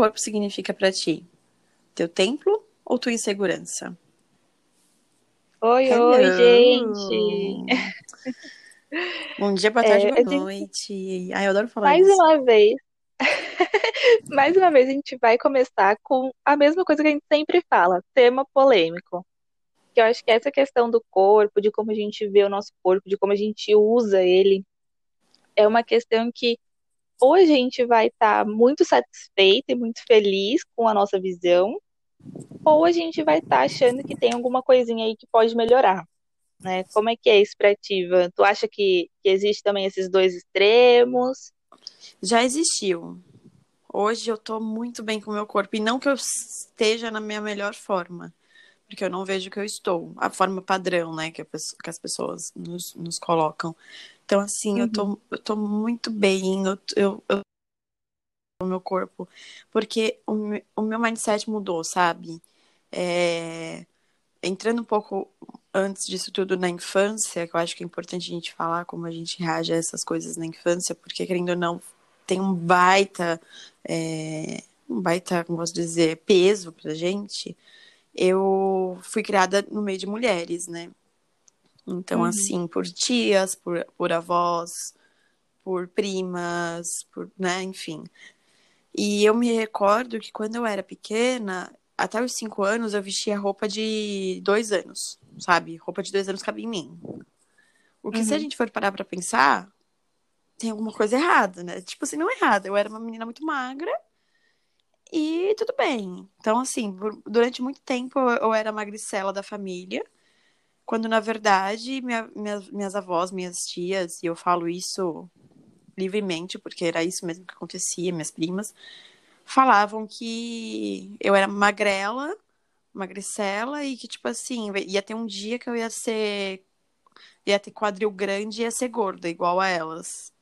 corpo significa para ti? Teu templo ou tua insegurança? Oi, Hello. oi, gente! Bom dia, boa tarde, é, boa noite. Ai, eu adoro falar Mais isso. uma vez. Mais uma vez a gente vai começar com a mesma coisa que a gente sempre fala, tema polêmico. Que eu acho que essa questão do corpo, de como a gente vê o nosso corpo, de como a gente usa ele, é uma questão que ou a gente vai estar tá muito satisfeito e muito feliz com a nossa visão, ou a gente vai estar tá achando que tem alguma coisinha aí que pode melhorar. Né? Como é que é isso Ivan? Tu acha que, que existe também esses dois extremos? Já existiu. Hoje eu tô muito bem com o meu corpo. E não que eu esteja na minha melhor forma. Porque eu não vejo que eu estou. A forma padrão, né? Que, que as pessoas nos, nos colocam. Então, assim, uhum. eu, tô, eu tô muito bem. Eu, eu, eu o meu corpo. Porque o, o meu mindset mudou, sabe? É, entrando um pouco antes disso tudo na infância, que eu acho que é importante a gente falar como a gente reage a essas coisas na infância, porque querendo ou não, tem um baita, é, um baita, como posso dizer, peso pra gente. Eu fui criada no meio de mulheres, né? Então, uhum. assim, por tias, por, por avós, por primas, por, né, enfim. E eu me recordo que quando eu era pequena, até os cinco anos, eu vestia roupa de dois anos, sabe? Roupa de dois anos cabia em mim. O que, uhum. se a uhum. gente for parar pra pensar, tem alguma coisa errada, né? Tipo assim, não errada. Eu era uma menina muito magra e tudo bem. Então, assim, durante muito tempo eu era a magricela da família, quando na verdade minha, minhas, minhas avós, minhas tias, e eu falo isso livremente, porque era isso mesmo que acontecia, minhas primas, falavam que eu era magrela, magricela, e que, tipo assim, ia ter um dia que eu ia ser. ia ter quadril grande e ia ser gorda, igual a elas.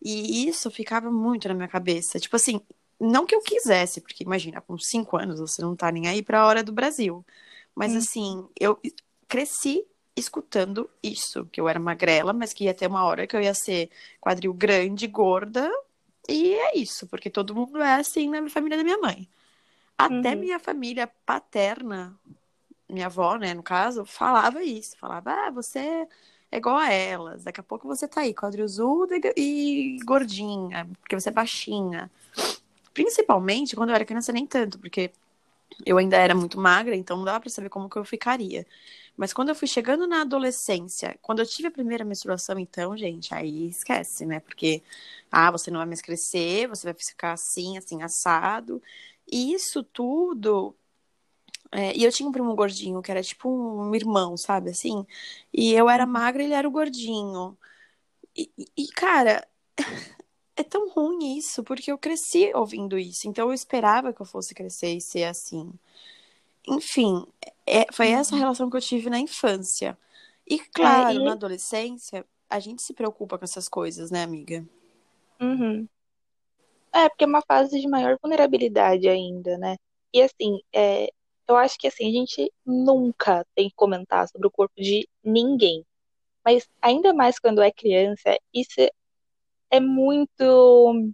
E isso ficava muito na minha cabeça. Tipo assim, não que eu quisesse, porque imagina, com cinco anos você não tá nem aí pra hora do Brasil. Mas hum. assim, eu cresci escutando isso, que eu era magrela, mas que ia ter uma hora que eu ia ser quadril grande, gorda, e é isso, porque todo mundo é assim na família da minha mãe. Até uhum. minha família paterna, minha avó, né, no caso, falava isso, falava, ah, você é igual a elas, daqui a pouco você tá aí, quadrilzuda e gordinha, porque você é baixinha. Principalmente quando eu era criança, nem tanto, porque eu ainda era muito magra, então não dava pra saber como que eu ficaria. Mas quando eu fui chegando na adolescência, quando eu tive a primeira menstruação, então, gente, aí esquece, né? Porque, ah, você não vai mais crescer, você vai ficar assim, assim, assado. E isso tudo. É, e eu tinha um primo gordinho, que era tipo um irmão, sabe, assim? E eu era magra ele era o gordinho. E, e cara, é tão ruim isso, porque eu cresci ouvindo isso. Então eu esperava que eu fosse crescer e ser assim. Enfim, é, foi essa uhum. relação que eu tive na infância. E, é, claro, é, na adolescência, a gente se preocupa com essas coisas, né, amiga? Uhum. É, porque é uma fase de maior vulnerabilidade ainda, né? E, assim, é, eu acho que, assim, a gente nunca tem que comentar sobre o corpo de ninguém. Mas, ainda mais quando é criança, isso é muito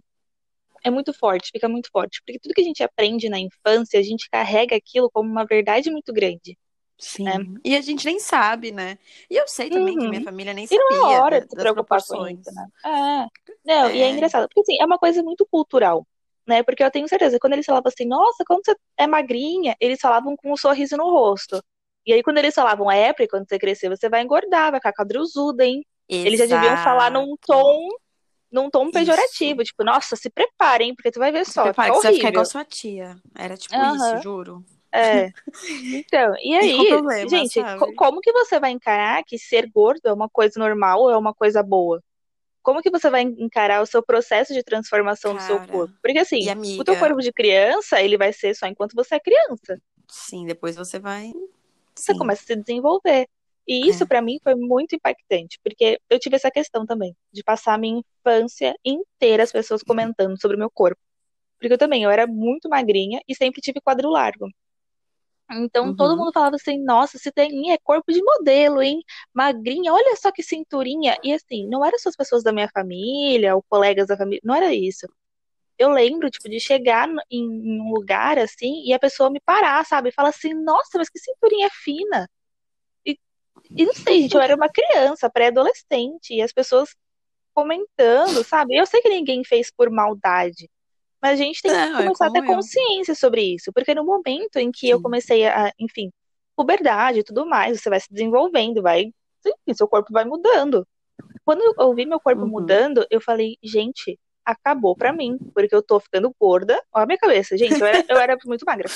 é muito forte, fica muito forte. Porque tudo que a gente aprende na infância, a gente carrega aquilo como uma verdade muito grande. Sim. Né? E a gente nem sabe, né? E eu sei também uhum. que minha uhum. família nem sabia. E não é hora de se preocupar com isso, né? É. Não, é. e é engraçado, porque assim, é uma coisa muito cultural. Né? Porque eu tenho certeza, quando eles falavam assim, nossa, quando você é magrinha, eles falavam com um sorriso no rosto. E aí, quando eles falavam, é, porque quando você crescer, você vai engordar, vai ficar quadrilzuda, hein? Exato. Eles já deviam falar num tom num tom pejorativo, isso. tipo, nossa, se preparem, porque tu vai ver só. Se prepara, tá que você vai ficar igual sua tia. Era tipo uhum. isso, juro. É. Então, e aí, problema, gente, co como que você vai encarar que ser gordo é uma coisa normal ou é uma coisa boa? Como que você vai encarar o seu processo de transformação Cara, do seu corpo? Porque assim, amiga... o teu corpo de criança, ele vai ser só enquanto você é criança. Sim, depois você vai. Você Sim. começa a se desenvolver. E isso é. para mim foi muito impactante, porque eu tive essa questão também, de passar a minha infância inteira as pessoas comentando sobre o meu corpo. Porque eu também, eu era muito magrinha e sempre tive quadril largo. Então uhum. todo mundo falava assim, nossa, se tem é corpo de modelo, hein? Magrinha, olha só que cinturinha. E assim, não eram só as pessoas da minha família ou colegas da família, não era isso. eu lembro, tipo, de chegar em, um lugar assim e a pessoa me parar, sabe? E falar assim, nossa, mas que cinturinha fina. E, não sei, gente, eu era uma criança, pré-adolescente, e as pessoas comentando, sabe? Eu sei que ninguém fez por maldade, mas a gente tem que Não, é começar a ter eu. consciência sobre isso, porque no momento em que eu Sim. comecei a, enfim, puberdade e tudo mais, você vai se desenvolvendo, vai, enfim, seu corpo vai mudando. Quando eu vi meu corpo Uhum. mudando, eu falei, gente, acabou pra mim, porque eu tô ficando gorda. Olha a minha cabeça, gente, eu era, eu era muito magra.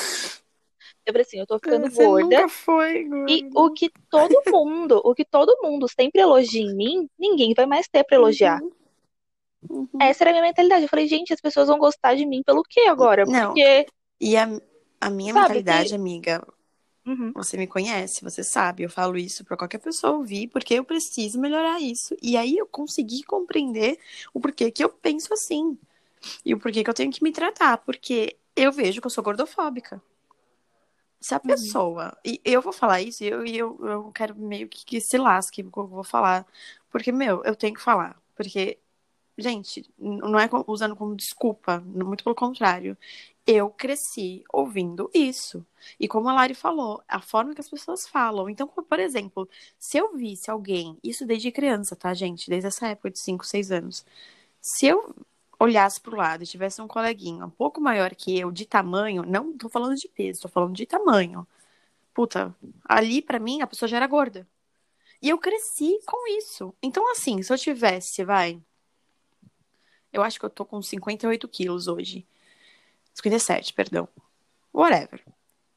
Eu falei assim, eu tô ficando Você gorda. nunca foi E gorda. o que todo mundo, o que todo mundo sempre elogia em mim, ninguém vai mais ter pra elogiar. Uhum. Uhum. Essa era a minha mentalidade. Eu falei, gente, as pessoas vão gostar de mim pelo quê agora? Não. Porque, E a, a minha Sabe, mentalidade, que- amiga, uhum, você me conhece, você sabe, eu falo isso pra qualquer pessoa ouvir, porque eu preciso melhorar isso. E aí eu consegui compreender o porquê que eu penso assim. E o porquê que eu tenho que me tratar, porque eu vejo que eu sou gordofóbica. Se a Uhum. pessoa. E eu vou falar isso, e eu, eu, eu quero meio que, que se lasque, o que eu vou falar. Porque, meu, eu tenho que falar. Porque, gente, não é usando como desculpa, muito pelo contrário. Eu cresci ouvindo isso. E como a Lari falou, a forma que as pessoas falam. Então, por exemplo, se eu visse alguém, isso desde criança, tá, gente? Desde essa época de 5, 6 anos. Se eu olhasse pro lado e tivesse um coleguinha um pouco maior que eu de tamanho, não tô falando de peso, tô falando de tamanho. Puta, ali pra mim a pessoa já era gorda. E eu cresci com isso. Então, assim, se eu tivesse, vai. Eu acho que eu tô com 58 quilos hoje. 57, perdão. Whatever.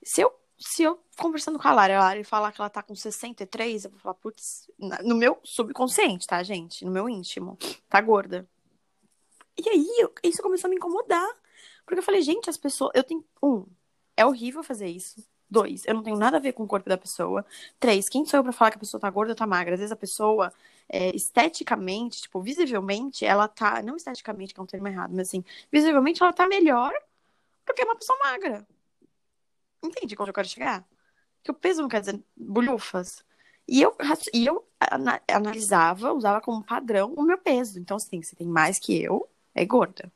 Se eu, se eu conversando com a Lara, a Lara falar que ela tá com 63, eu vou falar, putz, no meu subconsciente, tá, gente? No meu íntimo. Tá gorda. E aí, isso começou a me incomodar. Porque eu falei, gente, as pessoas. Eu tenho. Um, é horrível fazer isso. Dois, eu não tenho nada a ver com o corpo da pessoa. Três, quem sou eu pra falar que a pessoa tá gorda ou tá magra? Às vezes a pessoa, é, esteticamente, tipo, visivelmente, ela tá. Não esteticamente, que é um termo errado, mas assim, visivelmente ela tá melhor do que uma pessoa magra. Entende onde eu quero chegar? Que o peso não quer dizer bulhufas. E eu, e eu ana- analisava, usava como padrão o meu peso. Então, assim, se tem mais que eu, é gorda.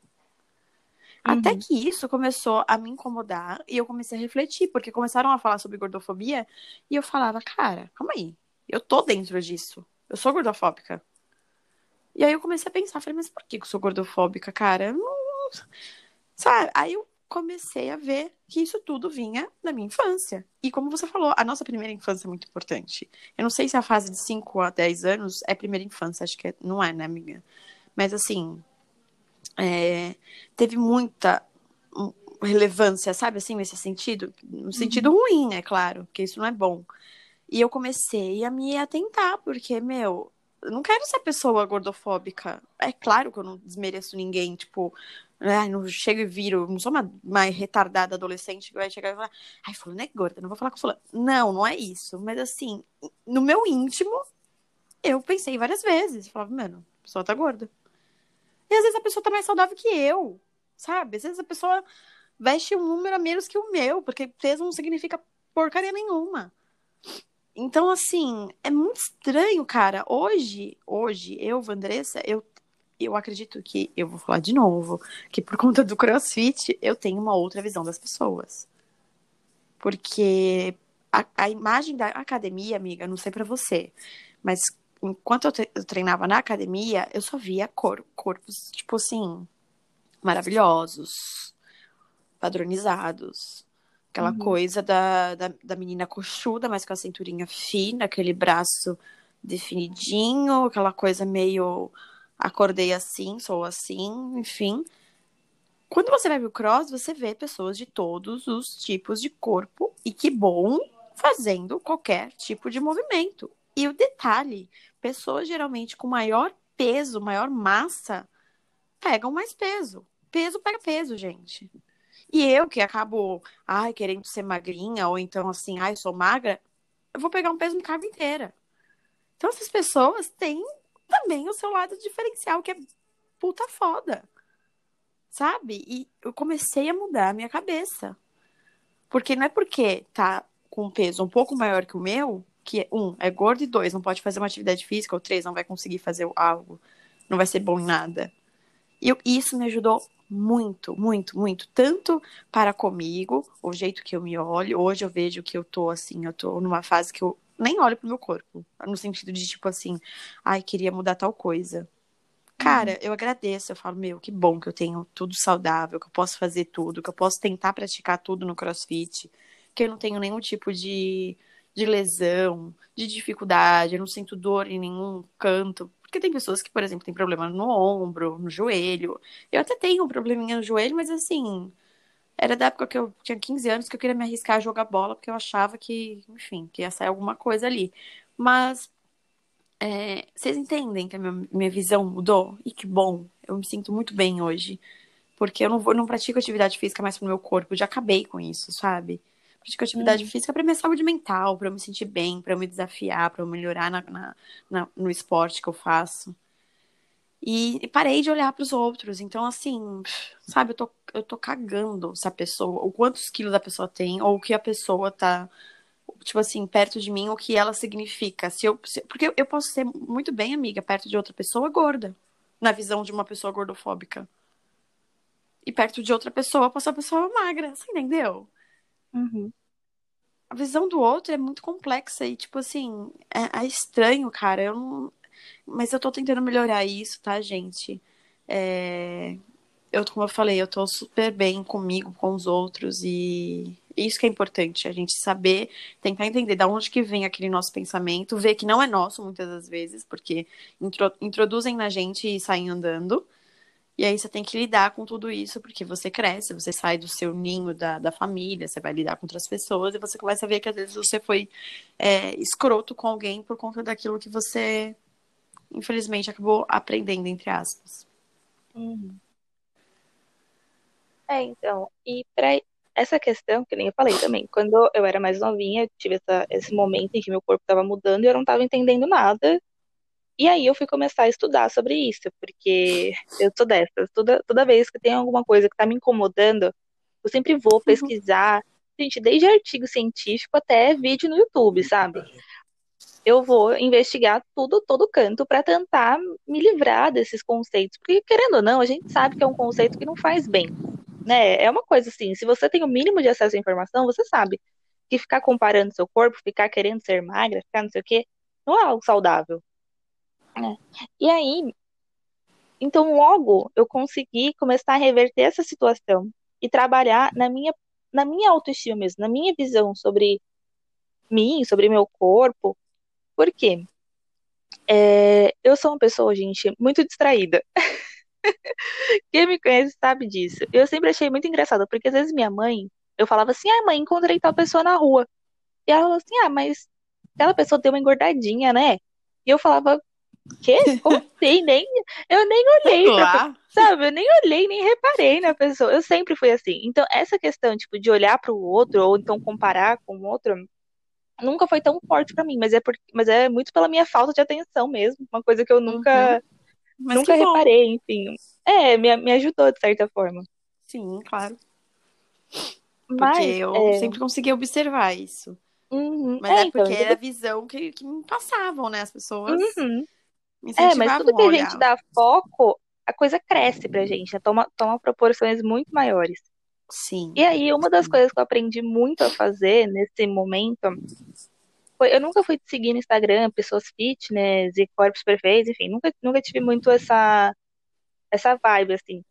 Até Uhum. que isso começou a me incomodar e eu comecei a refletir, porque começaram a falar sobre gordofobia e eu falava, cara, calma aí, eu tô dentro disso, eu sou gordofóbica. E aí eu comecei a pensar, falei, mas por que eu sou gordofóbica, cara? Não- Sabe? Aí eu comecei a ver que isso tudo vinha da minha infância. E como você falou, a nossa primeira infância é muito importante. Eu não sei se a fase de 5 a 10 anos é primeira infância, acho que não é, né, amiga? Mas assim, é, teve muita hum, relevância, sabe, assim, nesse sentido? No sentido ruim, é claro, porque isso não é bom. E eu comecei a me atentar, porque, meu, eu não quero ser pessoa gordofóbica. É claro que eu não desmereço ninguém, tipo, ai, não chego e viro, não sou uma, uma retardada adolescente que vai chegar e falar, ai, fulano é gorda, não vou falar com fulano. Não, não é isso. Mas assim, no meu íntimo, eu pensei várias vezes. Falava, mano, a pessoa tá gorda. E às vezes a pessoa tá mais saudável que eu, sabe? Às vezes a pessoa veste um número a menos que o meu, porque peso não significa porcaria nenhuma. Então, assim, é muito estranho, cara. Hoje, hoje, eu, Vandressa, eu, eu acredito que, eu vou falar de novo, que por conta do crossfit, eu tenho uma outra visão das pessoas. Porque a, a imagem da academia, amiga, não sei pra você, mas enquanto eu, tre- eu treinava na academia, eu só via cor- corpos, tipo assim, maravilhosos, padronizados. Aquela Uhum. coisa da, da, da menina coxuda, mas com a cinturinha fina, aquele braço definidinho, aquela coisa meio acordei assim, sou assim, enfim. Quando você vai pro cross, você vê pessoas de todos os tipos de corpo, e que bom, fazendo qualquer tipo de movimento. E o detalhe, pessoas geralmente com maior peso, maior massa, pegam mais peso. Peso pega peso, gente. E eu que acabo, ai, querendo ser magrinha, ou então assim, ai, sou magra, eu vou pegar um peso no cargo inteira. Então essas pessoas têm também o seu lado diferencial, que é puta foda. Sabe? E eu comecei a mudar a minha cabeça. Porque não é porque tá com um peso um pouco maior que o meu, que um, é gordo e dois, não pode fazer uma atividade física, ou três, não vai conseguir fazer algo, não vai ser bom em nada. E eu- isso me ajudou muito, muito, muito. Tanto para comigo, o jeito que eu me olho. Hoje eu vejo que eu tô assim, eu tô numa fase que eu nem olho pro meu corpo. No sentido de, tipo assim, ai, queria mudar tal coisa. Cara, uhum. eu agradeço. Eu falo, meu, que bom que eu tenho tudo saudável, que eu posso fazer tudo, que eu posso tentar praticar tudo no crossfit, que eu não tenho nenhum tipo de, de lesão, de dificuldade, eu não sinto dor em nenhum canto. Porque tem pessoas que, por exemplo, têm problema no ombro, no joelho. Eu até tenho um probleminha no joelho, mas assim, era da época que eu tinha 15 anos que eu queria me arriscar a jogar bola, porque eu achava que, enfim, que ia sair alguma coisa ali. Mas é, vocês entendem que a minha, minha visão mudou? E que bom, eu me sinto muito bem hoje. Porque eu não, vou, não pratico atividade física mais pro meu corpo, eu já acabei com isso, sabe? Pratico atividade hum. física para minha saúde mental, para eu me sentir bem, para eu me desafiar, para eu melhorar na, na, na, no esporte que eu faço. E, e parei de olhar para os outros. Então, assim, sabe, eu tô, eu tô cagando se a pessoa, ou quantos quilos a pessoa tem, ou o que a pessoa tá, tipo assim, perto de mim, o que ela significa. Se eu, se, porque eu posso ser muito bem amiga perto de outra pessoa gorda, na visão de uma pessoa gordofóbica. E perto de outra pessoa, eu posso ser uma pessoa magra, você entendeu? Uhum. A visão do outro é muito complexa e, tipo assim, é, é estranho, cara. Eu não... Mas eu tô tentando melhorar isso, tá, gente? É... Eu, como eu falei, eu tô super bem comigo, com os outros e isso que é importante, a gente saber, tentar entender de onde que vem aquele nosso pensamento, ver que não é nosso muitas das vezes, porque intro, introduzem na gente e saem andando. E aí você tem que lidar com tudo isso, porque você cresce, você sai do seu ninho da, da família, você vai lidar com outras pessoas, e você começa a ver que às vezes você foi é, escroto com alguém por conta daquilo que você, infelizmente, acabou aprendendo, entre aspas. Uhum. É, então, e para essa questão, que nem eu falei também, quando eu era mais novinha, tive essa, esse momento em que meu corpo estava mudando e eu não estava entendendo nada, e aí eu fui começar a estudar sobre isso, porque eu sou dessas. Toda, toda vez que tem alguma coisa que está me incomodando, eu sempre vou uhum. pesquisar, gente, desde artigo científico até vídeo no YouTube, sabe? Eu vou investigar tudo, todo canto, para tentar me livrar desses conceitos. Porque, querendo ou não, a gente sabe que é um conceito que não faz bem. Né? É uma coisa assim, se você tem o mínimo de acesso à informação, você sabe que ficar comparando seu corpo, ficar querendo ser magra, ficar não sei o quê, não é algo saudável. Né? E aí, então logo eu consegui começar a reverter essa situação e trabalhar na minha, na minha autoestima mesmo, na minha visão sobre mim, sobre meu corpo. Por quê? É, eu sou uma pessoa, gente, muito distraída. Quem me conhece sabe disso. Eu sempre achei muito engraçado, porque às vezes minha mãe, eu falava assim, ah, mãe, encontrei tal pessoa na rua. E ela falou assim, ah, mas aquela pessoa deu uma engordadinha, né? E eu falava, Quê? Como assim? Nem, eu nem olhei, pra, sabe? Eu nem olhei, nem reparei na pessoa. Eu sempre fui assim. Então, essa questão, tipo, de olhar para o outro ou então comparar com o outro, nunca foi tão forte para mim, mas é, por, mas é muito pela minha falta de atenção mesmo. Uma coisa que eu nunca, uhum. nunca reparei, enfim. É, me, me ajudou de certa forma. Sim, claro. Porque mas, eu é... sempre consegui observar isso. Uhum. Mas é, é porque então, era a visão que, que me passavam, né? As pessoas. Uhum. É, mas tudo que a gente dá foco, a coisa cresce pra gente, né? toma, toma proporções muito maiores. Sim. E aí, uma das coisas que eu aprendi muito a fazer nesse momento foi, eu nunca fui seguir no Instagram pessoas fitness e corpos perfeitos, enfim, nunca, nunca tive muito essa, essa vibe, assim.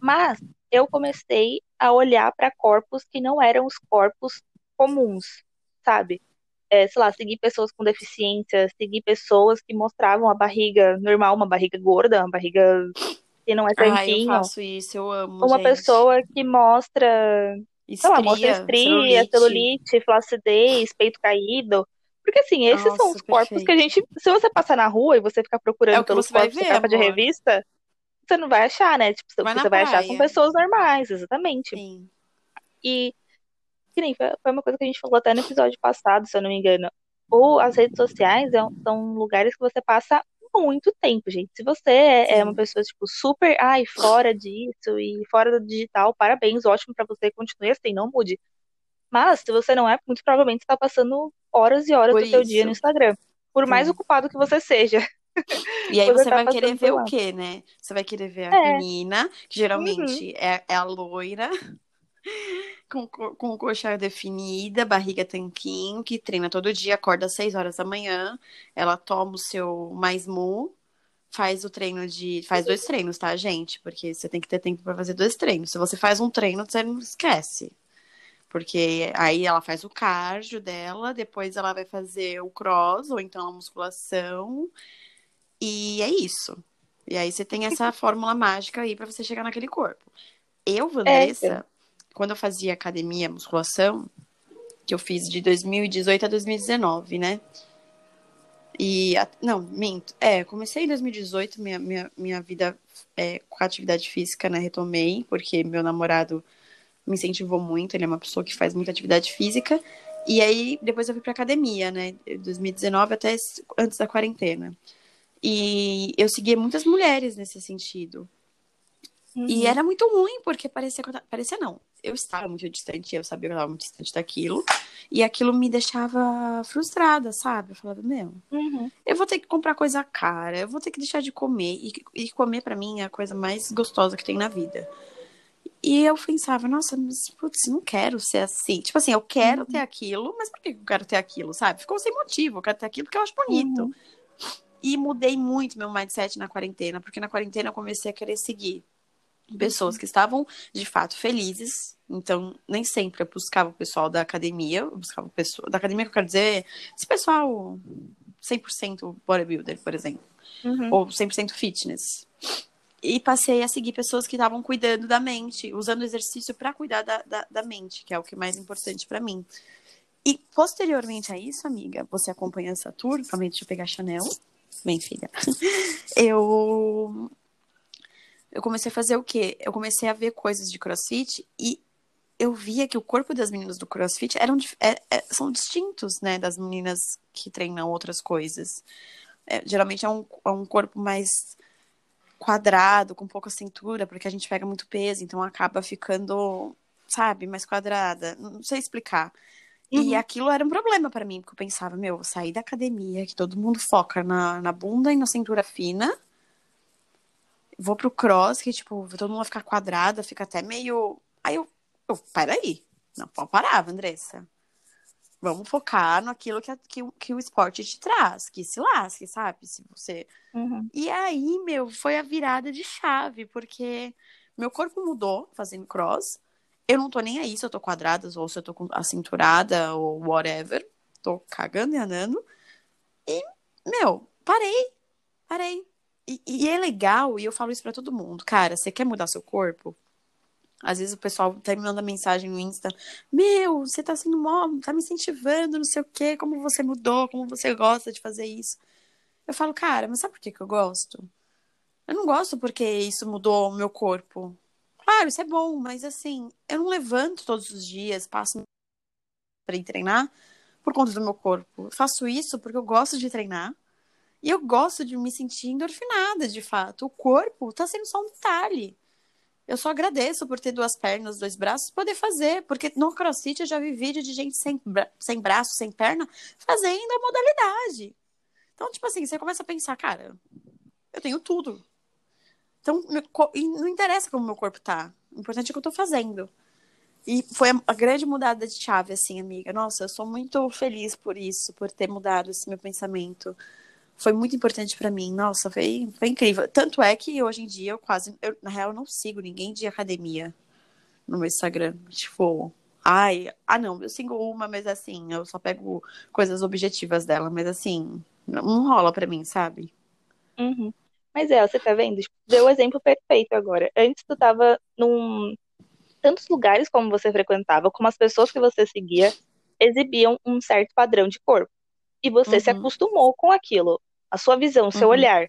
Mas eu comecei a olhar para corpos que não eram os corpos comuns, sabe? É, sei lá, seguir pessoas com deficiência, seguir pessoas que mostravam a barriga normal, uma barriga gorda, uma barriga que não é tanquinho. Ah, eu faço isso, eu amo, Uma gente. pessoa que mostra, estria, sei lá, mostra estria, celulite. celulite, flacidez, peito caído. Porque assim, esses Nossa, são os corpos perfeito. que a gente. Se você passar na rua e você ficar procurando é pelos corpos de capa de revista, você não vai achar, né? Tipo, vai você vai praia. achar com pessoas normais, exatamente. Sim. E que nem foi uma coisa que a gente falou até no episódio passado, se eu não me engano. Ou as redes sociais é são lugares que você passa muito tempo, gente. Se você é, é uma pessoa, tipo, super, ai, fora disso e fora do digital, parabéns, ótimo para você, continue assim, não mude. Mas, se você não é, muito provavelmente está passando horas e horas Por do seu dia no Instagram. Por mais ocupado que você seja. E aí Você você tá vai querer ver o quê, né? Você vai querer ver a É. menina, que Uhum. geralmente é, é a loira, com, co- com coxa definida, barriga tanquinho, que treina todo dia, acorda às 6 horas da manhã, ela toma o seu mais mu, faz o treino de. Faz dois treinos, tá, gente? Porque você tem que ter tempo pra fazer dois treinos. Se você faz um treino, você não esquece. Porque aí ela faz o cardio dela, depois ela vai fazer o cross, ou então a musculação, e é isso. E aí você tem essa fórmula mágica aí pra você chegar naquele corpo. Eu, Vanessa, quando eu fazia academia, musculação, que eu fiz de 2018 a 2019, né? E, não, minto. É, comecei em 2018, minha, minha, minha vida é, com atividade física, né? Retomei, porque meu namorado me incentivou muito, ele é uma pessoa que faz muita atividade física. E aí, depois eu fui pra academia, né? 2019 até antes da quarentena. E eu seguia muitas mulheres nesse sentido. Uhum. E era muito ruim, porque parecia eu parecia não. Eu estava muito distante, eu sabia que eu estava muito distante daquilo. E aquilo me deixava frustrada, sabe? Eu falava, meu, Uhum. eu vou ter que comprar coisa cara, eu vou ter que deixar de comer. E, e comer, pra mim, é a coisa mais gostosa que tem na vida. E eu pensava, nossa, mas, putz, não quero ser assim. Tipo assim, eu quero Uhum. ter aquilo, mas por que eu quero ter aquilo, sabe? Ficou sem motivo, eu quero ter aquilo porque eu acho bonito. Uhum. E mudei muito meu mindset na quarentena, porque na quarentena eu comecei a querer seguir pessoas que estavam de fato felizes. Então, nem sempre eu buscava o pessoal da academia, eu buscava o pessoal da academia que eu quero dizer, esse pessoal 100% bodybuilder, por exemplo, Uhum. ou 100% fitness. E passei a seguir pessoas que estavam cuidando da mente, usando o exercício para cuidar da, da, da mente, que é o que é mais importante para mim. E posteriormente a isso, amiga, você acompanha essa tour, aí, deixa eu pegar a Chanel. Bem, filha. Eu eu comecei a fazer o quê? Eu comecei a ver coisas de crossfit e eu via que o corpo das meninas do crossfit eram, é- é- são distintos, né, das meninas que treinam outras coisas. É, geralmente é um, é um corpo mais quadrado, com pouca cintura, porque a gente pega muito peso, então acaba ficando, sabe, mais quadrada. Não sei explicar. E Uhum. aquilo era um problema pra mim, porque eu pensava, meu, eu vou sair da academia, que todo mundo foca na, na bunda e na cintura fina. Vou pro cross, que, tipo, todo mundo vai ficar quadrada, fica até meio. Aí eu, eu peraí. Não, pode parar, Andressa. Vamos focar naquilo que, que, o- que o esporte te traz, que se lasque, sabe? Se você. Uhum. E aí, meu, foi a virada de chave, porque meu corpo mudou fazendo cross. Eu não tô nem aí se eu tô quadrada ou se eu tô com a cinturada ou whatever. Tô cagando e andando. E, meu, parei. Parei. E, e é legal, e eu falo isso pra todo mundo. Cara, você quer mudar seu corpo? Às vezes o pessoal tá me manda mensagem no Insta. Meu, você tá sendo mó, tá me incentivando, não sei o quê, como você mudou, como você gosta de fazer isso. Eu falo, cara, mas sabe por que que eu gosto? Eu não gosto porque isso mudou o meu corpo. Claro, isso é bom, mas assim, eu não levanto todos os dias, passo pra ir treinar por conta do meu corpo. Eu faço isso porque eu gosto de treinar. E eu gosto de me sentir endorfinada, de fato. O corpo tá sendo só um detalhe. Eu só agradeço por ter duas pernas, dois braços, poder fazer. Porque no CrossFit eu já vi vídeo de gente sem, bra sem braço, sem perna, fazendo a modalidade. Então, tipo assim, você começa a pensar, cara, eu tenho tudo. Então, não interessa como meu corpo tá. O importante é o que eu tô fazendo. E foi a grande mudada de chave, assim, amiga. Nossa, eu sou muito feliz por isso, por ter mudado esse meu pensamento. Foi muito importante para mim. Nossa, foi, foi incrível. Tanto é que hoje em dia eu quase. Eu, na real, eu não sigo ninguém de academia no meu Instagram. Tipo, ai, ah, não, eu sigo uma, mas assim, eu só pego coisas objetivas dela, mas assim, não rola para mim, sabe? Uhum. Mas é, você tá vendo? Deu o exemplo perfeito agora. Antes tu tava num tantos lugares como você frequentava, como as pessoas que você seguia exibiam um certo padrão de corpo. E você se Uhum. acostumou com aquilo. A sua visão, seu Uhum. olhar,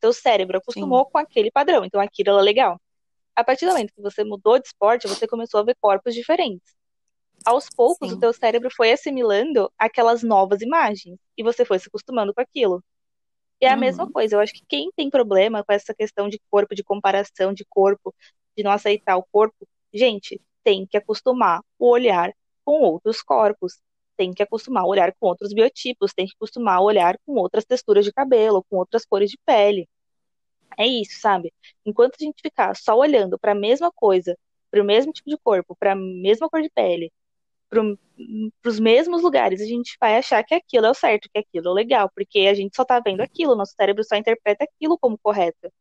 seu cérebro acostumou com aquele padrão. Então aquilo era legal. A partir do momento que você mudou de esporte, você começou a ver corpos diferentes. Aos poucos, Sim. o teu cérebro foi assimilando aquelas novas imagens e você foi se acostumando com aquilo. E é a Uhum. mesma coisa. Eu acho que quem tem problema com essa questão de corpo, de comparação de corpo, de não aceitar o corpo, gente, tem que acostumar o olhar com outros corpos. Tem que acostumar a olhar com outros biotipos, tem que acostumar a olhar com outras texturas de cabelo, com outras cores de pele. É isso, sabe? Enquanto a gente ficar só olhando para a mesma coisa, para o mesmo tipo de corpo, para a mesma cor de pele, para os mesmos lugares, a gente vai achar que aquilo é o certo, que aquilo é o legal, porque a gente só está vendo aquilo, nosso cérebro só interpreta aquilo como correto.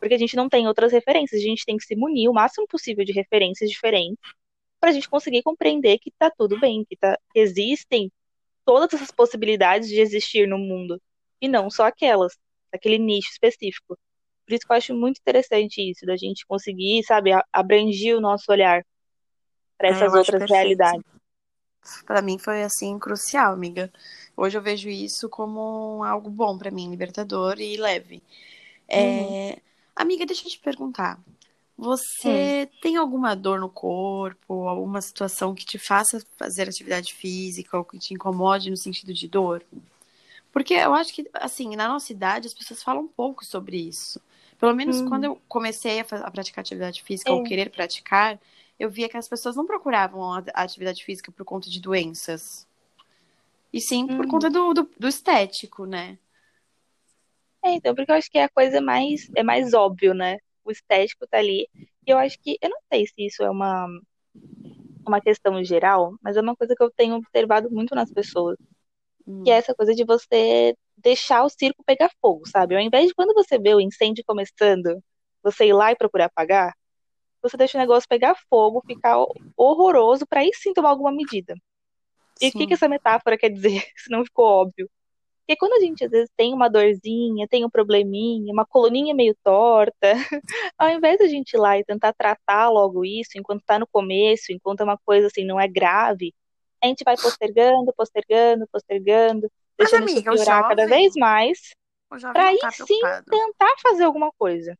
Porque a gente não tem outras referências, a gente tem que se munir o máximo possível de referências diferentes para a gente conseguir compreender que está tudo bem, que tá, existem todas essas possibilidades de existir no mundo, e não só aquelas, aquele nicho específico. Por isso que eu acho muito interessante isso, da gente conseguir, sabe, abranger o nosso olhar para é, essas outras realidades. Para mim foi assim crucial, amiga. Hoje eu vejo isso como algo bom para mim, libertador e leve. É... Uhum. Amiga, deixa eu te perguntar. Você hum. tem alguma dor no corpo, alguma situação que te faça fazer atividade física ou que te incomode no sentido de dor? Porque eu acho que, assim, na nossa idade as pessoas falam um pouco sobre isso. Pelo menos hum. quando eu comecei a, a, praticar atividade física é. ou querer praticar, eu via que as pessoas não procuravam a atividade física por conta de doenças. E sim por hum. conta do, do, do, estético, né? É, então, porque eu acho que é a coisa mais, é mais óbvio, né? O estético tá ali. E eu acho que, eu não sei se isso é uma, uma questão geral, mas é uma coisa que eu tenho observado muito nas pessoas. Hum. Que é essa coisa de você deixar o circo pegar fogo, sabe? Ao invés de quando você vê o incêndio começando, você ir lá e procurar apagar, você deixa o negócio pegar fogo, ficar horroroso, para aí sim tomar alguma medida. E o que, que essa metáfora quer dizer? Se não ficou óbvio. Porque quando a gente às vezes tem uma dorzinha, tem um probleminha, uma coluninha meio torta, ao invés da gente ir lá e tentar tratar logo isso, enquanto tá no começo, enquanto é uma coisa assim não é grave, a gente vai postergando, postergando, postergando, Mas, deixando amiga, isso piorar cada vez mais, para aí tá sim tentar fazer alguma coisa.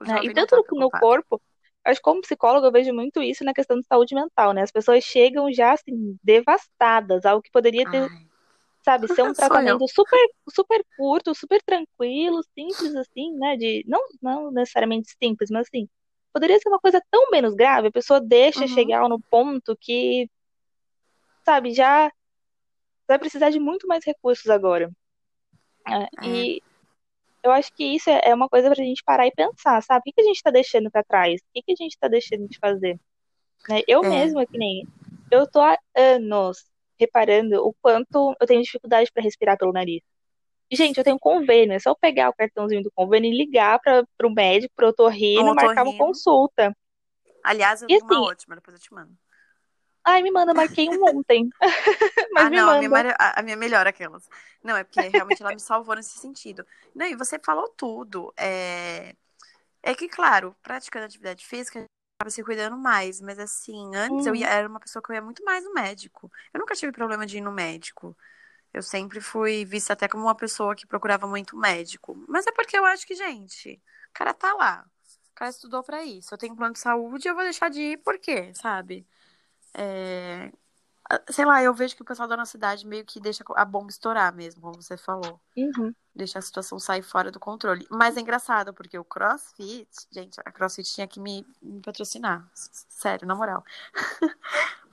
Né? E tanto tá no corpo, acho que como psicóloga eu vejo muito isso na questão de saúde mental, né? As pessoas chegam já assim devastadas, algo que poderia ter, Ai. Sabe, ser um tratamento super super curto, super tranquilo, simples assim, né? De não não necessariamente simples, mas assim, poderia ser uma coisa tão menos grave, a pessoa deixa uhum. chegar no ponto que sabe, já vai precisar de muito mais recursos agora. É, é. E eu acho que isso é, é uma coisa pra gente parar e pensar, sabe? O que, que a gente tá deixando para trás? O que, que a gente tá deixando de fazer? Né? Eu é. mesma, que nem. Eu tô há anos reparando o quanto eu tenho dificuldade para respirar pelo nariz. Gente, eu tenho convênio, é só eu pegar o cartãozinho do convênio e ligar para o médico, pro otorrino, marcar uma consulta. Aliás, eu vi assim, uma ótima, depois eu te mando. Ai, me manda, marquei um ontem. Mas ah, me não, manda. A minha, a minha melhor aquelas. Não, é porque realmente ela me salvou nesse sentido. Não, e você falou tudo. É, é que, claro, praticando atividade física, a gente acaba se cuidando mais. Mas assim, antes eu ia, era uma pessoa que eu ia muito mais no médico. Eu nunca tive problema de ir no médico. Eu sempre fui vista até como uma pessoa que procurava muito médico. Mas é porque eu acho que, gente, o cara tá lá. O cara estudou para isso. Eu tenho plano de saúde, eu vou deixar de ir por quê, sabe? É... Sei lá, eu vejo que o pessoal da nossa cidade meio que deixa a bomba estourar mesmo, como você falou. Uhum. Deixa a situação sair fora do controle. Mas é engraçado, porque o CrossFit, gente, a CrossFit tinha que me, me patrocinar. Sério, na moral.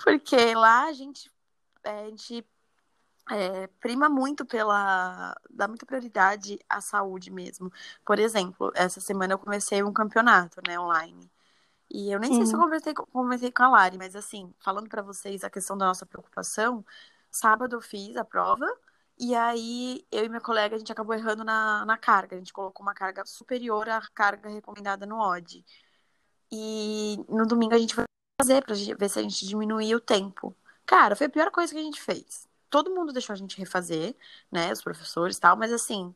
porque lá a gente, é, a gente é, prima muito pela. dá muita prioridade à saúde mesmo. Por exemplo, essa semana eu comecei um campeonato, né, online. E eu nem Sim. sei se eu conversei, conversei com a Lari, mas assim, falando para vocês a questão da nossa preocupação, sábado eu fiz a prova, e aí eu e minha colega a gente acabou errando na, na carga. A gente colocou uma carga superior à carga recomendada no OD. E no domingo a gente vai fazer pra ver se a gente diminuía o tempo. Cara, foi a pior coisa que a gente fez. Todo mundo deixou a gente refazer, né? Os professores e tal, mas assim,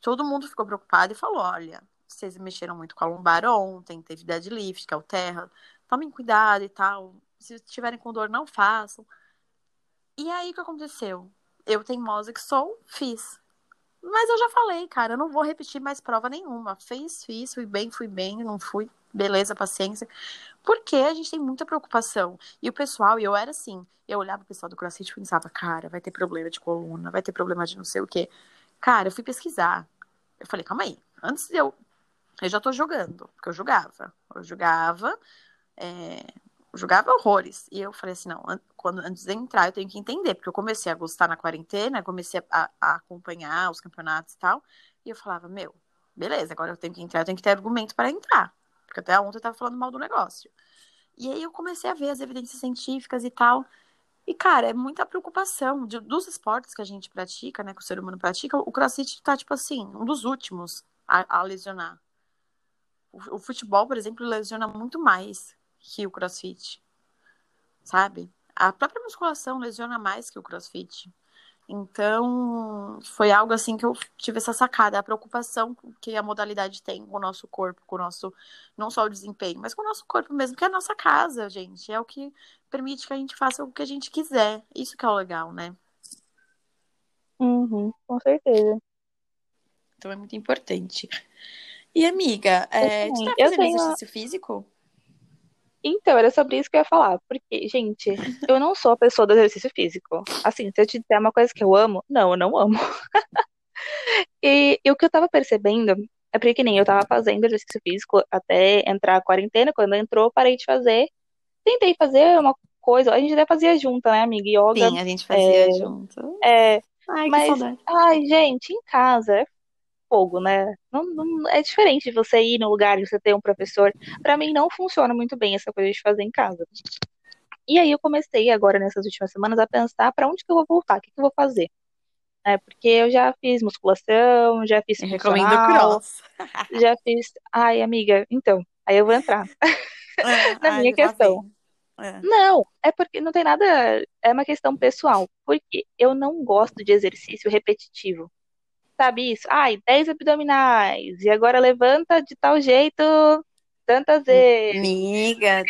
todo mundo ficou preocupado e falou: olha, vocês mexeram muito com a lombar ontem, teve deadlift, que é o terra. Tomem cuidado e tal. Se estiverem com dor, não façam. E aí o que aconteceu? Eu, teimosa que sou, fiz. Mas eu já falei, cara, eu não vou repetir mais prova nenhuma. Fiz, fiz, fui bem, fui bem, não fui, beleza, paciência. Porque a gente tem muita preocupação. E o pessoal, e eu era assim, eu olhava o pessoal do CrossFit e pensava, cara, vai ter problema de coluna, vai ter problema de não sei o quê. Cara, eu fui pesquisar. Eu falei, calma aí, antes de eu eu já tô jogando, porque eu jogava. Eu jogava, é, jogava horrores. E eu falei assim, não, quando, antes de entrar eu tenho que entender, porque eu comecei a gostar na quarentena, comecei a, a acompanhar os campeonatos e tal, e eu falava, meu, beleza, agora eu tenho que entrar, eu tenho que ter argumento para entrar, porque até ontem eu tava falando mal do negócio. E aí eu comecei a ver as evidências científicas e tal, e, cara, é muita preocupação de, dos esportes que a gente pratica, né, que o ser humano pratica, o crossfit tá, tipo assim, um dos últimos a, a lesionar. O, futebol, por exemplo, lesiona muito mais que o crossfit, sabe? A própria musculação lesiona mais que o crossfit. Então, foi algo assim que eu tive essa sacada, a preocupação que a modalidade tem com o nosso corpo, com o nosso, não só o desempenho, mas com o nosso corpo mesmo, que é a nossa casa, gente. É o que permite que a gente faça o que a gente quiser. Isso que é o legal, né? Uhum, com certeza. Então é muito importante. E amiga, é, tu tá fazendo tenho... exercício físico? Então, era sobre isso que eu ia falar. Porque, gente, eu não sou a pessoa do exercício físico. Assim, se eu te disser uma coisa que eu amo, não, eu não amo. e, e, o que eu tava percebendo é porque que nem eu tava fazendo exercício físico até entrar a quarentena. Quando entrou, parei de fazer. Tentei fazer uma coisa. A gente até fazia junto, né, amiga? Yoga. Sim, a gente fazia é, junto. É. Ai, mas, que saudade. Ai, gente, em casa é fogo, né? Não, não, é diferente de você ir no lugar e você ter um professor. Para mim não funciona muito bem essa coisa de fazer em casa. E aí eu comecei agora nessas últimas semanas a pensar para onde que eu vou voltar, o que, que eu vou fazer. É, porque eu já fiz musculação, já fiz recomendo cross. já fiz. Ai, amiga, então, aí eu vou entrar é, na ai, minha questão. É. Não, é porque não tem nada. É uma questão pessoal. Porque eu não gosto de exercício repetitivo sabe isso? Ai, 10 abdominais, e agora levanta de tal jeito tantas vezes. Amiga.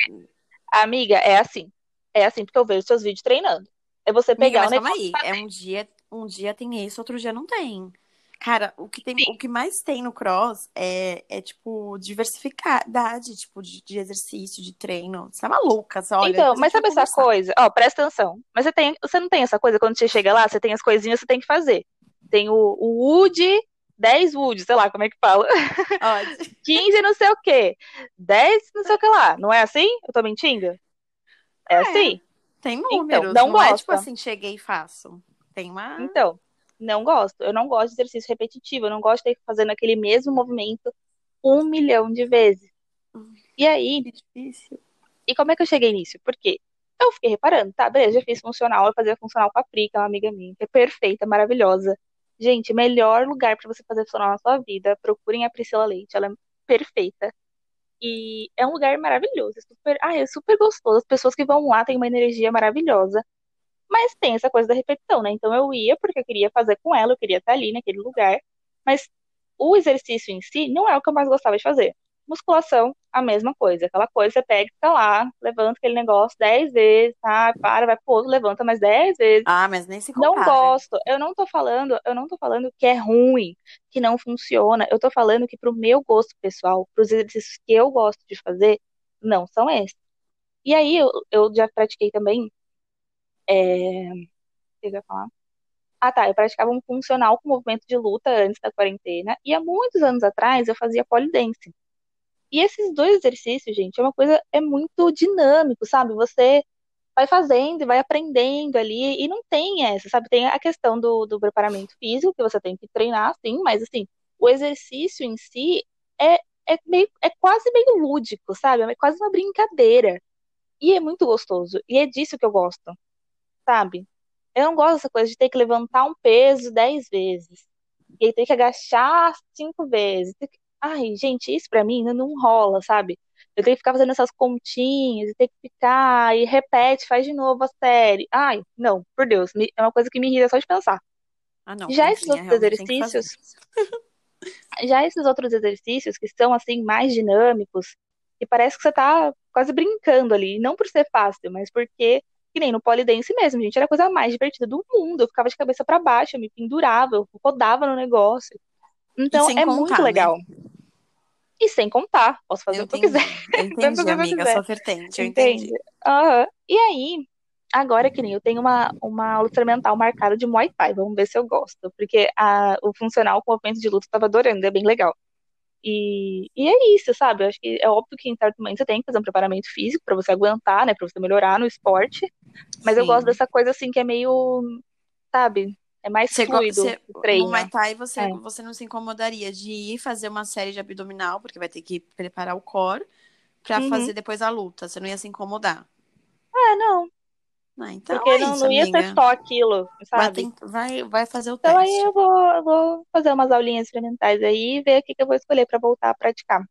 Amiga, é assim. É assim, porque eu vejo seus vídeos treinando. É você pegar Amiga, mas calma aí. É um dia, um dia tem isso, outro dia não tem. Cara, o que, tem, o que mais tem no cross é, é tipo, diversificidade, tipo, de, de exercício, de treino. Você é maluca, você olha. Então, mas sabe essa coisa? Ó, presta atenção. Mas você tem, você não tem essa coisa quando você chega lá, você tem as coisinhas, você tem que fazer. Tem o, o Wood, 10 Wood, sei lá como é que fala. Ótimo. 15 não sei o quê. 10 não sei o que lá. Não é assim? Eu tô mentindo? É, é assim? Tem então, números. Então, não, não é tipo assim, cheguei e faço. Tem uma. Então, não gosto. Eu não gosto de exercício repetitivo. Eu não gosto de ter que fazer aquele mesmo movimento um milhão de vezes. Hum, e aí. Difícil. E como é que eu cheguei nisso? Porque eu fiquei reparando, tá, beleza, já fiz funcional, eu fazia funcional com a Pri, que é uma amiga minha, que é perfeita, maravilhosa. Gente, melhor lugar para você fazer funcional na sua vida. Procurem a Priscila Leite, ela é perfeita. E é um lugar maravilhoso, é super, ah, é super gostoso. As pessoas que vão lá têm uma energia maravilhosa. Mas tem essa coisa da repetição, né? Então eu ia porque eu queria fazer com ela, eu queria estar ali naquele lugar. Mas o exercício em si não é o que eu mais gostava de fazer. Musculação, a mesma coisa. Aquela coisa, você pega, fica lá, levanta aquele negócio dez vezes, tá? Para, vai pro outro, levanta mais dez vezes. Ah, mas nem se compara. Não gosto. Eu não tô falando, eu não tô falando que é ruim, que não funciona. Eu tô falando que pro meu gosto pessoal, pros exercícios que eu gosto de fazer, não são esses. E aí, eu, eu já pratiquei também. É... O que eu ia falar? Ah, tá. Eu praticava um funcional com movimento de luta antes da quarentena. E há muitos anos atrás eu fazia polidense. E esses dois exercícios, gente, é uma coisa, é muito dinâmico, sabe? Você vai fazendo e vai aprendendo ali, e não tem essa, sabe? Tem a questão do, do preparamento físico, que você tem que treinar, sim, mas assim, o exercício em si é, é, meio, é quase meio lúdico, sabe? É quase uma brincadeira. E é muito gostoso. E é disso que eu gosto, sabe? Eu não gosto dessa coisa de ter que levantar um peso dez vezes. E aí ter que agachar cinco vezes. Ai, gente, isso pra mim não rola, sabe? Eu tenho que ficar fazendo essas continhas, e ter que ficar, e repete, faz de novo a série. Ai, não, por Deus, é uma coisa que me irrita só de pensar. Ah, não, já esses outros exercícios. já esses outros exercícios que são assim mais dinâmicos, e parece que você tá quase brincando ali, não por ser fácil, mas porque que nem no polidense mesmo, gente, era a coisa mais divertida do mundo. Eu ficava de cabeça para baixo, eu me pendurava, eu rodava no negócio. Então é contar, muito né? legal. Né? E sem contar, posso fazer eu o que eu quiser. Eu entendi, amiga, sua vertente, eu entendi. entendi. Uhum. E aí, agora que nem eu tenho uma, uma aula experimental marcada de Muay Thai, vamos ver se eu gosto. Porque a, o funcional com o movimento de luta eu tava adorando, é bem legal. E, e é isso, sabe? Eu acho que é óbvio que em certo momento você tem que fazer um preparamento físico para você aguentar, né? Pra você melhorar no esporte. Mas Sim. eu gosto dessa coisa assim que é meio, sabe? É mais você, fluido você, o treino. No Muay Thai você, é. você não se incomodaria de ir fazer uma série de abdominal, porque vai ter que preparar o core, pra uhum. fazer depois a luta. Você não ia se incomodar. É, não. Ah, então porque é não, isso, não ia amiga. ser só aquilo, sabe? Vai, vai, vai fazer o então teste. Então aí eu vou, eu vou fazer umas aulinhas experimentais aí e ver o que, que eu vou escolher para voltar a praticar.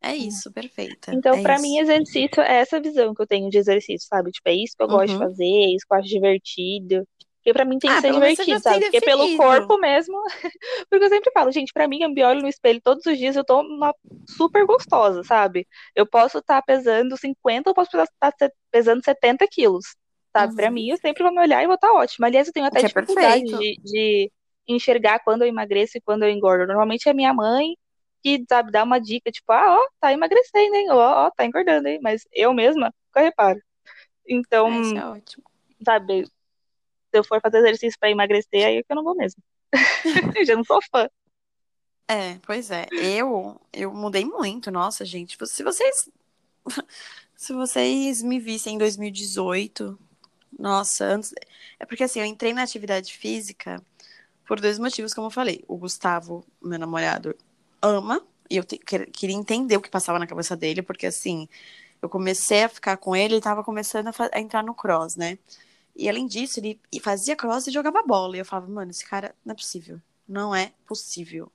É isso, perfeita. Então, é para mim, exercício é essa visão que eu tenho de exercício, sabe? Tipo, é isso que eu uhum. gosto de uhum. fazer, é isso que eu acho divertido. Porque pra mim tem que ah, ser divertido, sabe? Porque pelo corpo mesmo. Porque eu sempre falo, gente, pra mim, eu me olho no espelho todos os dias, eu tô uma super gostosa, sabe? Eu posso estar tá pesando 50, eu posso estar tá pesando 70 quilos, sabe? Uhum. Pra mim, eu sempre vou me olhar e vou estar tá ótima. Aliás, eu tenho até que é dificuldade é de, de enxergar quando eu emagreço e quando eu engordo. Normalmente é minha mãe que, sabe, dá uma dica, tipo, ah, ó, tá emagrecendo, hein? Ó, ó, tá engordando, hein? Mas eu mesma nunca reparo. Então, é, é ótimo. sabe, eu for fazer exercício para emagrecer, aí é que eu não vou mesmo. eu já não sou fã. É, pois é. Eu, eu mudei muito, nossa, gente. Se vocês se vocês me vissem em 2018, nossa, antes é porque assim, eu entrei na atividade física por dois motivos, como eu falei. O Gustavo, meu namorado, ama, e eu te, queria entender o que passava na cabeça dele, porque assim, eu comecei a ficar com ele e tava começando a, a, entrar no cross, né? E além disso, ele fazia cross e jogava bola. E eu falava, mano, esse cara não é possível. Não é possível.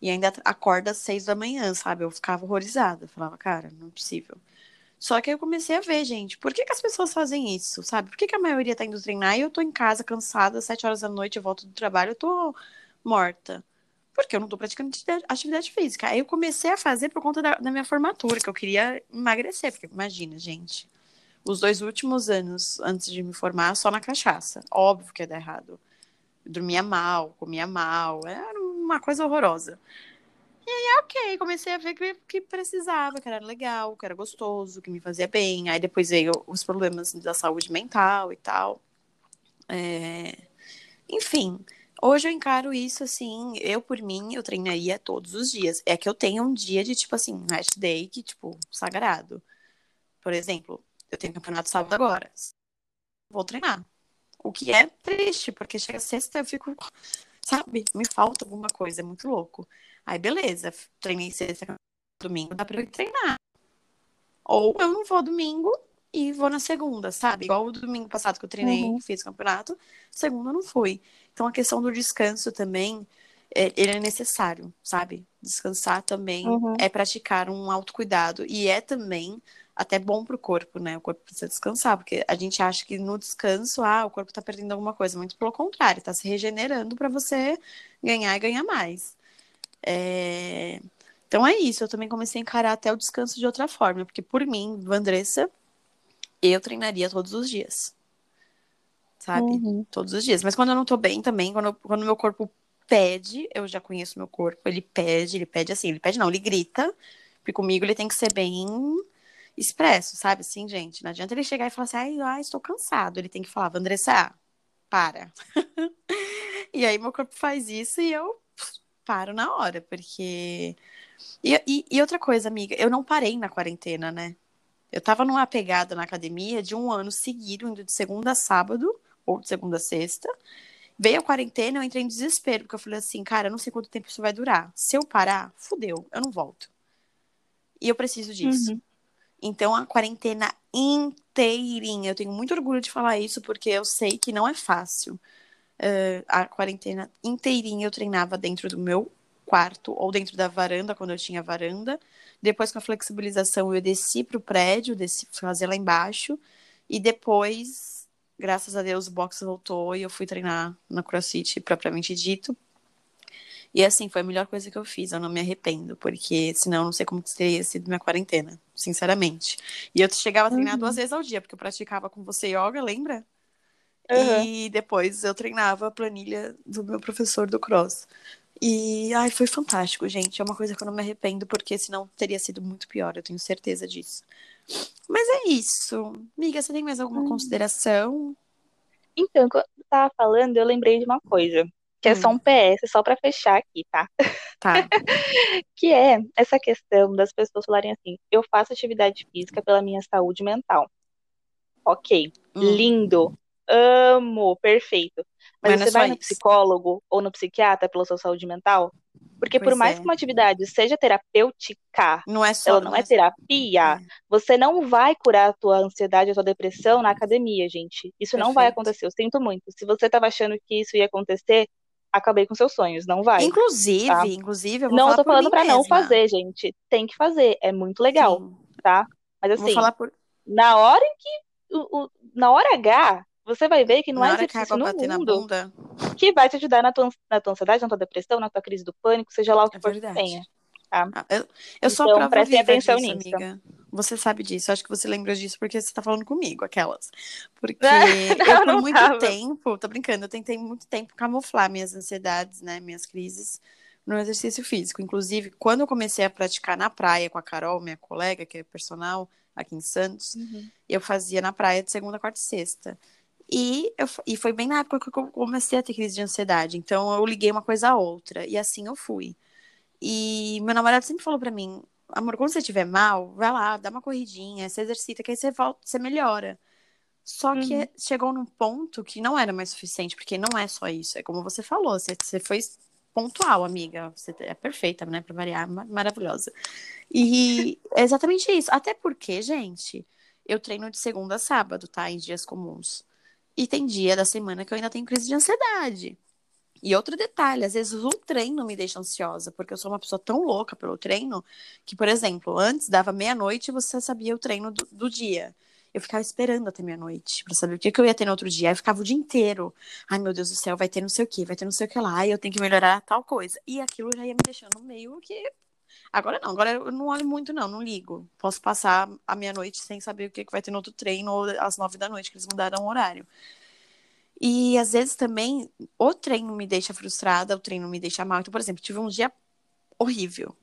E ainda acorda às seis da manhã, sabe? Eu ficava horrorizada. Eu falava, cara, não é possível. Só que aí eu comecei a ver, gente, por que, que as pessoas fazem isso, sabe? Por que, que a maioria tá indo treinar e eu tô em casa cansada, sete horas da noite, eu volto do trabalho, eu tô morta porque eu não tô praticando atividade física. Aí eu comecei a fazer por conta da, da minha formatura, que eu queria emagrecer, porque imagina, gente, os dois últimos anos antes de me formar, só na cachaça. Óbvio que ia dar errado. Eu dormia mal, comia mal, era uma coisa horrorosa. E aí, ok, comecei a ver que, que precisava, que era legal, que era gostoso, que me fazia bem. Aí depois veio os problemas da saúde mental e tal. É... Enfim, Hoje eu encaro isso assim, eu por mim, eu treinaria todos os dias. É que eu tenho um dia de, tipo assim, rest day, que, tipo, sagrado. Por exemplo, eu tenho campeonato sábado agora. Vou treinar. O que é triste, porque chega sexta eu fico, sabe, me falta alguma coisa, é muito louco. Aí, beleza, treinei sexta, domingo, dá pra eu treinar. Ou eu não vou domingo e vou na segunda, sabe? Igual o domingo passado que eu treinei, uhum. fiz campeonato, segunda eu não fui. Então a questão do descanso também, é, ele é necessário, sabe? Descansar também uhum. é praticar um autocuidado e é também até bom para o corpo, né? O corpo precisa descansar, porque a gente acha que no descanso, ah, o corpo está perdendo alguma coisa. Muito pelo contrário, está se regenerando para você ganhar e ganhar mais. É... Então é isso, eu também comecei a encarar até o descanso de outra forma, porque por mim, Vandressa, eu treinaria todos os dias sabe? Uhum. Todos os dias. Mas quando eu não tô bem também, quando, quando meu corpo pede, eu já conheço meu corpo, ele pede, ele pede assim, ele pede não, ele grita, porque comigo ele tem que ser bem expresso, sabe? Assim, gente, não adianta ele chegar e falar assim, ai, ai estou cansado. Ele tem que falar, Andressa, para. e aí meu corpo faz isso e eu paro na hora, porque. E, e, e, outra coisa, amiga, eu não parei na quarentena, né? Eu tava numa pegada na academia de um ano seguido, indo de segunda a sábado, ou de segunda a sexta. Veio a quarentena, eu entrei em desespero, porque eu falei assim, cara, eu não sei quanto tempo isso vai durar. Se eu parar, fudeu, eu não volto. E eu preciso disso. Uhum. Então, a quarentena inteirinha, eu tenho muito orgulho de falar isso, porque eu sei que não é fácil. Uh, a quarentena inteirinha eu treinava dentro do meu quarto ou dentro da varanda, quando eu tinha varanda. Depois, com a flexibilização, eu desci para o prédio, desci fazer lá embaixo. E depois graças a Deus o boxe voltou e eu fui treinar na CrossFit propriamente dito. E assim, foi a melhor coisa que eu fiz, eu não me arrependo, porque senão eu não sei como teria sido minha quarentena, sinceramente. E eu chegava a treinar uhum. duas vezes ao dia, porque eu praticava com você yoga, lembra? Uhum. E depois eu treinava a planilha do meu professor do cross. E ai, foi fantástico, gente. É uma coisa que eu não me arrependo, porque senão teria sido muito pior, eu tenho certeza disso. Mas é isso. Miga, você tem mais alguma hum. consideração? Então, quando eu tava falando, eu lembrei de uma coisa. Que é só um PS, só para fechar aqui, tá? Tá. que é essa questão das pessoas falarem assim: eu faço atividade física pela minha saúde mental. Ok, Hum. lindo, amo, perfeito. Mas, Mas não é você vai no psicólogo ou no psiquiatra pela sua saúde mental? Porque por Pois mais é. que uma atividade seja terapêutica, Não é só. ela não é terapia, você não vai curar a tua ansiedade, a tua depressão na academia, gente. Isso não vai Perfeito. acontecer. Eu sinto muito. Se você tava achando que isso ia acontecer, acabei com seus sonhos. Não vai. Inclusive, tá? inclusive, eu vou Não falar tô por falando pra não fazer, gente. Tem que fazer. É muito legal, Sim. tá? Mas Eu assim, por. na hora em que. o- o- na hora H, você vai ver que não Na a exercício no bater na mundo bunda. que vai te ajudar na tua, na tua ansiedade, na tua depressão, na tua crise do pânico, seja lá o que É for que tenha. tá? Ah, Eu, eu sou a Então, prova prestem atenção disso, nisso. amiga. Você sabe disso. Acho que você lembra disso porque você tá falando comigo, aquelas. Porque Não, eu, por não muito tava. tempo, tô brincando, eu tentei muito tempo camuflar minhas ansiedades, né? Minhas crises no exercício físico. Inclusive, quando eu comecei a praticar na praia com a Carol, minha colega, que é personal aqui em Santos, Uhum. eu fazia na praia de segunda, quarta e sexta. E, eu, e foi bem na época que eu comecei a ter crise de ansiedade. Então eu liguei uma coisa a outra. E assim eu fui. E meu namorado sempre falou pra mim: amor, quando você estiver mal, vai lá, dá uma corridinha, se exercita, que aí você volta, você melhora. Só que Uhum. chegou num ponto que não era mais suficiente, porque não é só isso. É como você falou, você, você foi pontual, amiga. Você é perfeita, né? Pra variar, ma- maravilhosa. E é exatamente isso. Até porque, gente, eu treino de segunda a sábado, tá? Em dias comuns. E tem dia da semana que eu ainda tenho crise de ansiedade. E outro detalhe, às vezes o treino me deixa ansiosa, porque eu sou uma pessoa tão louca pelo treino, que, por exemplo, antes dava meia-noite e você sabia o treino do, do dia. Eu ficava esperando até meia-noite pra saber o que, que eu ia ter no outro dia. Aí eu ficava o dia inteiro. Ai, meu Deus do céu, vai ter não sei o que, vai ter não sei o que lá, ai, eu tenho que melhorar tal coisa. E aquilo já ia me deixando meio que. Agora não, agora eu não olho muito, não, não ligo. Posso passar a meia-noite sem saber o que, que vai ter no outro treino, ou às nove da noite, que eles mudaram o horário. E às vezes também o treino me deixa frustrada, o treino me deixa mal. Então, por exemplo, tive um dia horrível.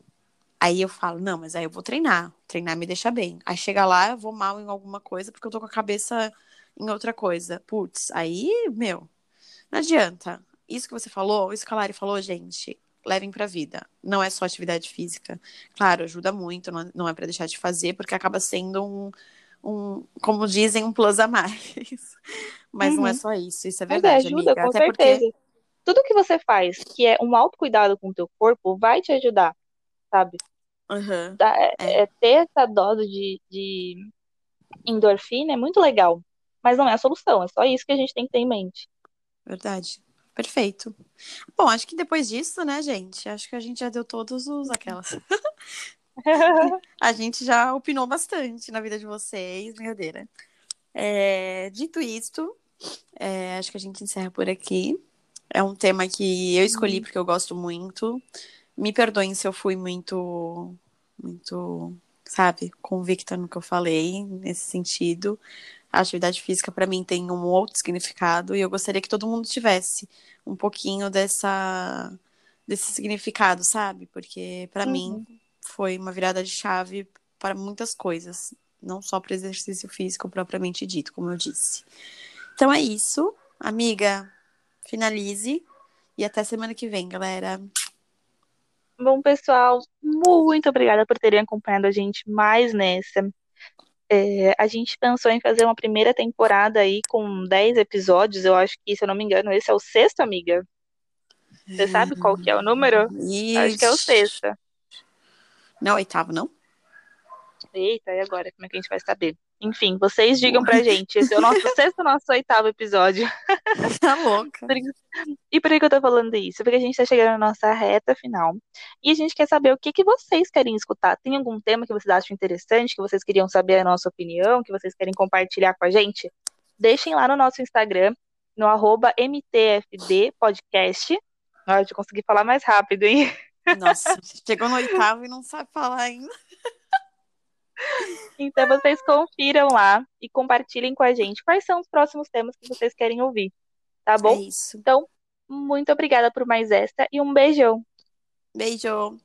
Aí eu falo, não, mas aí eu vou treinar. Treinar me deixa bem. Aí chega lá, eu vou mal em alguma coisa, porque eu tô com a cabeça em outra coisa. Putz, aí, meu, não adianta. Isso que você falou, isso que a Lari falou, gente, levem pra vida. Não é só atividade física. Claro, ajuda muito, não- não é pra deixar de fazer, porque acaba sendo um, um, como dizem, um plus a mais. Mas não é Uhum. só isso, isso é Mas é, verdade, ajuda, amiga. com Até certeza. porque. Tudo que você faz que é um autocuidado com o teu corpo vai te ajudar, sabe? É- é. é ter essa dose de, de endorfina é muito legal. Mas não é a solução, é só isso que a gente tem que ter em mente. Verdade. Perfeito. Bom, acho que depois disso, né, gente? Acho que a gente já deu todos os aquelas. A gente já opinou bastante na vida de vocês, brincadeira. É, dito isto, é, acho que a gente encerra por aqui. É um tema que eu escolhi porque eu gosto muito. Me perdoem se eu fui muito, muito, sabe, convicta no que eu falei nesse sentido. A atividade física para mim tem um outro significado e eu gostaria que todo mundo tivesse um pouquinho dessa desse significado, sabe? Porque para Uhum. mim foi uma virada de chave para muitas coisas, não só para exercício físico propriamente dito, como eu disse. Então é isso, amiga. Finalize e até semana que vem, galera. Bom, pessoal, muito obrigada por terem acompanhado a gente mais nessa. É, a gente pensou em fazer uma primeira temporada aí com 10 episódios. Eu acho que, se eu não me engano, esse é o sexto, amiga. Você sabe qual que é o número? Acho que é o sexto. Não, oitavo, não? Eita, e agora? Como é que a gente vai saber? Enfim, vocês digam pra gente. Esse é o nosso sexto nosso oitavo episódio. Tá louca. E por que que eu tô falando isso? Porque a gente tá chegando na nossa reta final. E a gente quer saber o que que vocês querem escutar. Tem algum tema que vocês acham interessante, que vocês queriam saber a nossa opinião, que vocês querem compartilhar com a gente? Deixem lá no nosso Instagram, no arroba MTFDpodcast. Ah, eu consegui falar mais rápido, hein? Nossa, chegou no oitavo e não sabe falar ainda. Então vocês confiram lá e compartilhem com a gente quais são os próximos temas que vocês querem ouvir. Tá É bom? isso. Então, muito obrigada por mais esta e um beijão. Beijo.